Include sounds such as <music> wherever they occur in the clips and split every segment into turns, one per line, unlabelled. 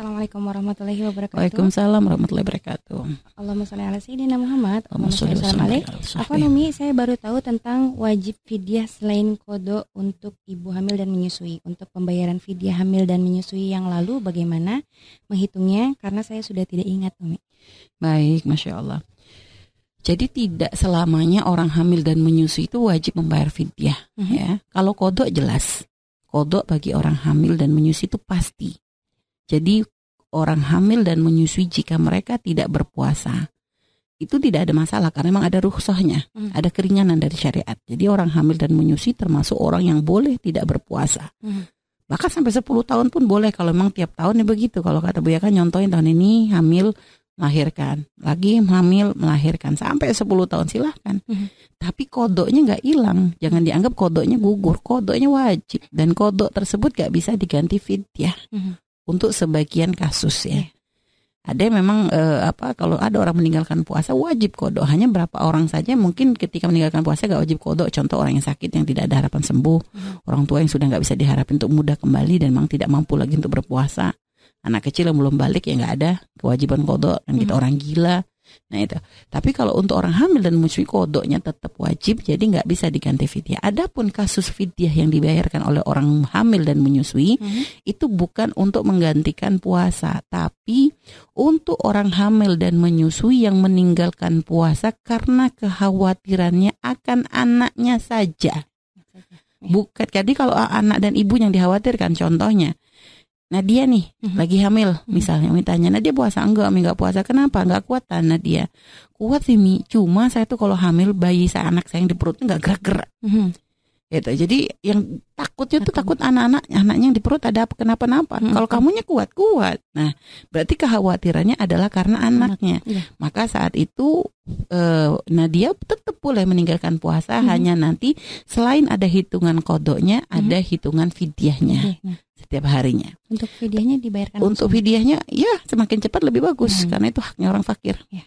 Assalamualaikum warahmatullahi wabarakatuh.
Waalaikumsalam warahmatullahi wabarakatuh.
Allahumma sholli ala sayyidina Muhammad.
Allahumma sholli wa sallim
alaih.
ala
Apa
sahbihi.
Numi, saya baru tahu tentang wajib fidyah selain kodo untuk ibu hamil dan menyusui. Untuk pembayaran fidyah hamil dan menyusui yang lalu bagaimana menghitungnya? Karena saya sudah tidak ingat Umi.
Baik, masya Allah. Jadi tidak selamanya orang hamil dan menyusui itu wajib membayar fidyah.
Mhm.
Ya, kalau kodok jelas, kodok bagi orang hamil dan menyusui itu pasti. Jadi orang hamil dan menyusui jika mereka tidak berpuasa itu tidak ada masalah karena memang ada rukhsahnya,
Mhm.
ada keringanan dari syariat. Jadi orang hamil dan menyusui termasuk orang yang boleh tidak berpuasa.
Mhm.
Bahkan sampai 10 tahun pun boleh kalau memang tiap tahun ya begitu. Kalau kata Bu ya kan nyontohin tahun ini hamil melahirkan, lagi hamil melahirkan sampai 10 tahun silahkan.
Mhm.
Tapi kodoknya nggak hilang, jangan dianggap kodoknya gugur, kodoknya wajib dan kodok tersebut nggak bisa diganti fidyah
Mhm.
Untuk sebagian kasus ya.
Iya.
Ada yang memang eh, apa kalau ada orang meninggalkan puasa wajib kodok hanya berapa orang saja mungkin ketika meninggalkan puasa gak wajib kodok contoh orang yang sakit yang tidak ada harapan sembuh
Mhm.
orang tua yang sudah nggak bisa diharapin untuk mudah kembali dan memang tidak mampu lagi untuk berpuasa anak kecil yang belum balik ya nggak ada kewajiban kodok dan kita
Mhm.
orang gila nah itu tapi kalau untuk orang hamil dan menyusui kodoknya tetap wajib jadi nggak bisa diganti fidyah adapun kasus fidyah yang dibayarkan oleh orang hamil dan menyusui
Mhm.
itu bukan untuk menggantikan puasa, tapi untuk orang hamil dan menyusui yang meninggalkan puasa karena kekhawatirannya akan anaknya saja. Bukan jadi kalau anak dan ibu yang dikhawatirkan contohnya. Nadia nih
Mhm.
lagi hamil misalnya. Umi tanya Nadia puasa enggak? Umi enggak puasa. Kenapa? Enggak kuat tan Nadia. Kuat sih Mi. Cuma saya tuh kalau hamil bayi saya anak saya yang di perutnya enggak gerak-gerak.
Mhm.
Gitu. Jadi yang takutnya tuh
Takut.
anak-anak anaknya yang di perut ada apa kenapa-napa.
Mm-mm.
Kalau kamunya kuat kuat. Nah, berarti kekhawatirannya adalah karena anaknya.
Iya.
Maka saat itu eh, Nadia tetap boleh meninggalkan puasa
Mhm.
hanya nanti selain ada hitungan kodoknya ada hitungan fidyahnya
nah,
setiap harinya.
untuk fidyahnya dibayarkan
Untuk
langsung.
fidyahnya ya semakin cepat lebih bagus
Mhm.
karena itu haknya orang fakir.
Ya.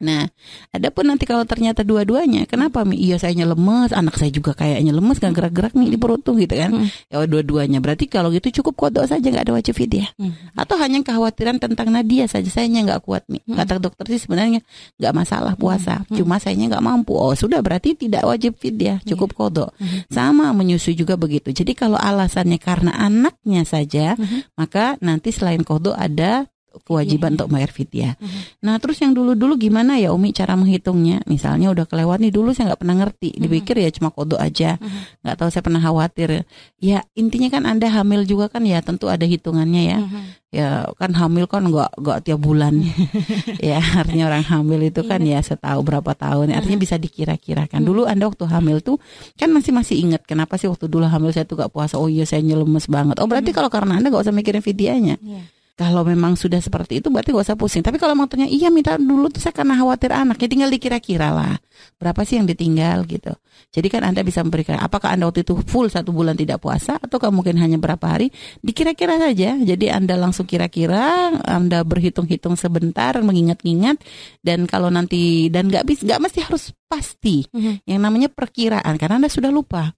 Nah, adapun nanti kalau ternyata dua-duanya, kenapa Mi? Iya sayanya lemes, anak saya juga kayaknya lemes, gak gerak-gerak nih di perut tuh gitu kan.
Mhm.
Ya dua-duanya. Berarti kalau gitu cukup kodok saja nggak ada wajib fidyah.
Mhm.
Atau hanya kekhawatiran tentang Nadia saja, sayanya nggak kuat Mi.
Mhm.
Kata dokter sih sebenarnya nggak masalah puasa,
Mhm.
cuma sayanya nggak mampu. Oh sudah berarti tidak wajib fidyah, cukup kodok.
Mhm.
Sama menyusui juga begitu. Jadi kalau alasannya karena anaknya saja,
Mhm.
maka nanti selain kodok ada kewajiban
Fidyah.
untuk bayar fidyah.
Mhm.
Nah terus yang dulu-dulu gimana ya Umi cara menghitungnya? Misalnya udah kelewat nih dulu saya nggak pernah ngerti,
Mhm.
dipikir ya cuma kodok aja,
Mhm.
nggak tahu saya pernah khawatir. Ya intinya kan anda hamil juga kan ya tentu ada hitungannya ya.
Mhm.
Ya kan hamil kan nggak nggak tiap bulan. <laughs> ya artinya orang hamil itu kan ya setahu berapa tahun. Artinya bisa dikira-kirakan.
Mhm.
Dulu anda waktu hamil tuh kan masih masih ingat kenapa sih waktu dulu hamil saya tuh gak puasa? Oh iya saya lemes banget. Oh berarti
Mhm.
kalau karena anda nggak usah mikirin fidyahnya.
Iya.
Kalau memang sudah seperti itu berarti gak usah pusing. Tapi kalau memang ternyata iya minta dulu tuh saya karena khawatir anak, ya tinggal dikira-kira lah. Berapa sih yang ditinggal gitu. Jadi kan Anda bisa memberikan apakah Anda waktu itu full satu bulan tidak puasa atau mungkin hanya berapa hari, dikira-kira saja. Jadi Anda langsung kira-kira, Anda berhitung-hitung sebentar, mengingat-ingat dan kalau nanti dan nggak bisa nggak mesti harus pasti.
Mhm.
Yang namanya perkiraan karena Anda sudah lupa.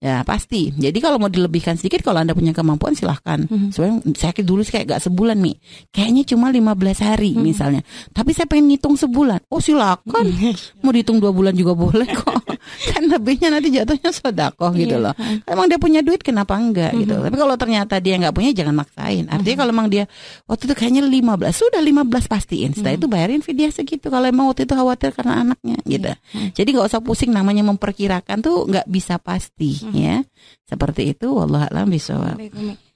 Ya pasti. Jadi kalau mau dilebihkan sedikit, kalau anda punya kemampuan silahkan.
Mhm.
Soalnya saya dulu sih kayak gak sebulan nih. Kayaknya cuma 15 hari
Mhm.
misalnya. Tapi saya pengen ngitung sebulan. Oh silakan. Mau dihitung dua bulan juga boleh kok. <laughs> kan lebihnya nanti jatuhnya sodakoh gitu
Iya.
loh. Emang dia punya duit kenapa enggak gitu.
Mhm.
Tapi kalau ternyata dia nggak punya jangan maksain. Artinya
Mhm.
kalau emang dia waktu itu kayaknya 15, sudah 15 pastiin. Setelah
Mhm.
itu bayarin fidyah segitu. Kalau emang waktu itu khawatir karena anaknya gitu.
Mhm.
Jadi nggak usah pusing namanya memperkirakan tuh nggak bisa pasti
Mhm.
Ya. Seperti itu wallah alam bisawab.